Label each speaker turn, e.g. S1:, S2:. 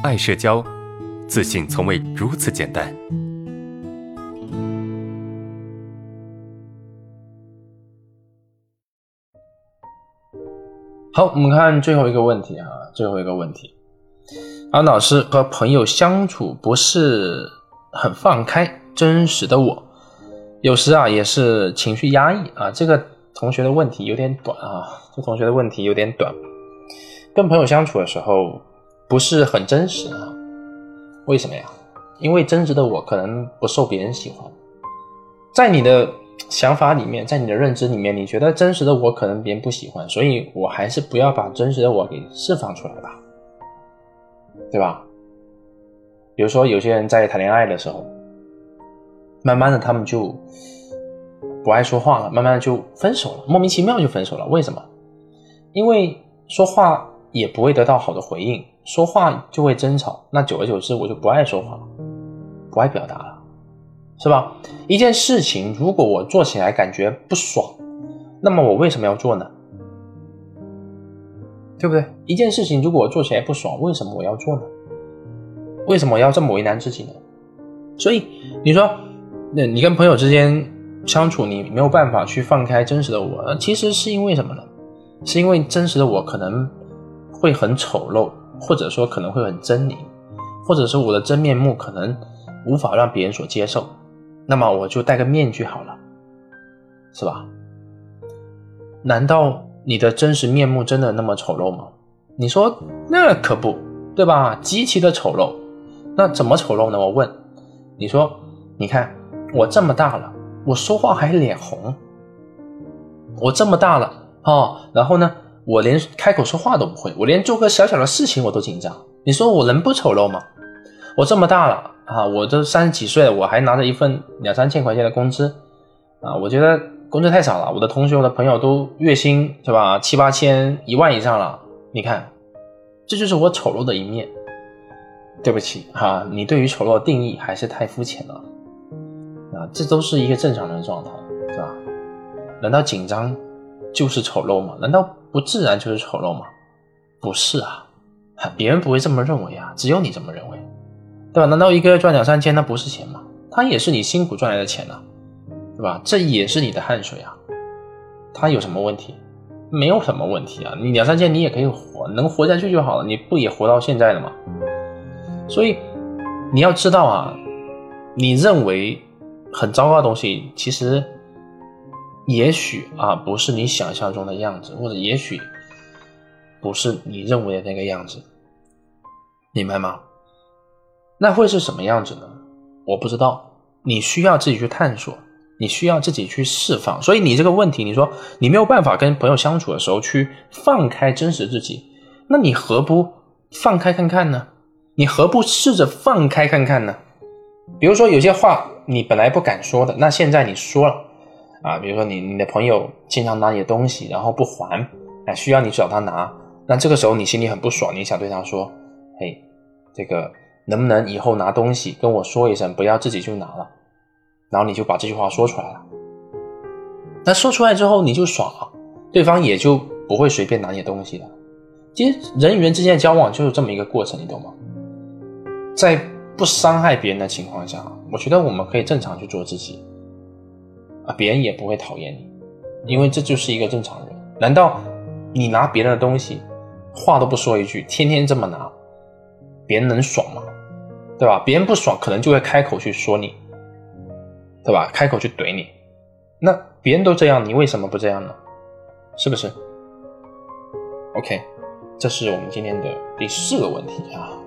S1: 爱社交，自信从未如此简单。
S2: 好，我们看最后一个问题啊，最后一个问题，安老师和朋友相处不是很放开，真实的我，有时啊也是情绪压抑啊。这个同学的问题有点短啊，这同学的问题有点短。跟朋友相处的时候不是很真实啊？为什么呀？因为真实的我可能不受别人喜欢，在你的想法里面，在你的认知里面，你觉得真实的我可能别人不喜欢，所以我还是不要把真实的我给释放出来吧，对吧？比如说有些人在谈恋爱的时候，慢慢的他们就不爱说话了，慢慢的就分手了，莫名其妙就分手了。为什么？因为说话。也不会得到好的回应，说话就会争吵，那久而久之我就不爱说话了，不爱表达了，是吧？一件事情如果我做起来感觉不爽，那么我为什么要做呢？对不对？一件事情如果我做起来不爽，为什么我要做呢？为什么要这么为难自己呢？所以你说，那你跟朋友之间相处，你没有办法去放开真实的我，其实是因为什么呢？是因为真实的我可能。会很丑陋，或者说可能会很狰狞，或者是我的真面目可能无法让别人所接受，那么我就戴个面具好了，是吧？难道你的真实面目真的那么丑陋吗？你说那可不对吧？极其的丑陋，那怎么丑陋呢？我问，你说，你看我这么大了，我说话还脸红，我这么大了哦，然后呢？我连开口说话都不会，我连做个小小的事情我都紧张。你说我能不丑陋吗？我这么大了啊，我都三十几岁了，我还拿着一份两三千块钱的工资啊，我觉得工资太少了。我的同学、我的朋友都月薪是吧，七八千、一万以上了。你看，这就是我丑陋的一面。对不起哈，你对于丑陋的定义还是太肤浅了啊，这都是一个正常人的状态，是吧？难道紧张就是丑陋吗？难道？不自然就是丑陋吗？不是啊，别人不会这么认为啊，只有你这么认为，对吧？难道一个月赚两三千，那不是钱吗？它也是你辛苦赚来的钱呐，对吧？这也是你的汗水啊，它有什么问题？没有什么问题啊，你两三千你也可以活，能活下去就好了，你不也活到现在了吗？所以你要知道啊，你认为很糟糕的东西，其实。也许啊，不是你想象中的样子，或者也许不是你认为的那个样子，明白吗？那会是什么样子呢？我不知道，你需要自己去探索，你需要自己去释放。所以你这个问题，你说你没有办法跟朋友相处的时候去放开真实自己，那你何不放开看看呢？你何不试着放开看看呢？比如说有些话你本来不敢说的，那现在你说了。啊，比如说你你的朋友经常拿你的东西，然后不还，哎，需要你找他拿，那这个时候你心里很不爽，你想对他说，嘿，这个能不能以后拿东西跟我说一声，不要自己去拿了，然后你就把这句话说出来了。那说出来之后你就爽了，对方也就不会随便拿你的东西了。其实人与人之间的交往就是这么一个过程，你懂吗？在不伤害别人的情况下，我觉得我们可以正常去做自己。啊，别人也不会讨厌你，因为这就是一个正常人。难道你拿别人的东西，话都不说一句，天天这么拿，别人能爽吗？对吧？别人不爽，可能就会开口去说你，对吧？开口去怼你。那别人都这样，你为什么不这样呢？是不是？OK，这是我们今天的第四个问题啊。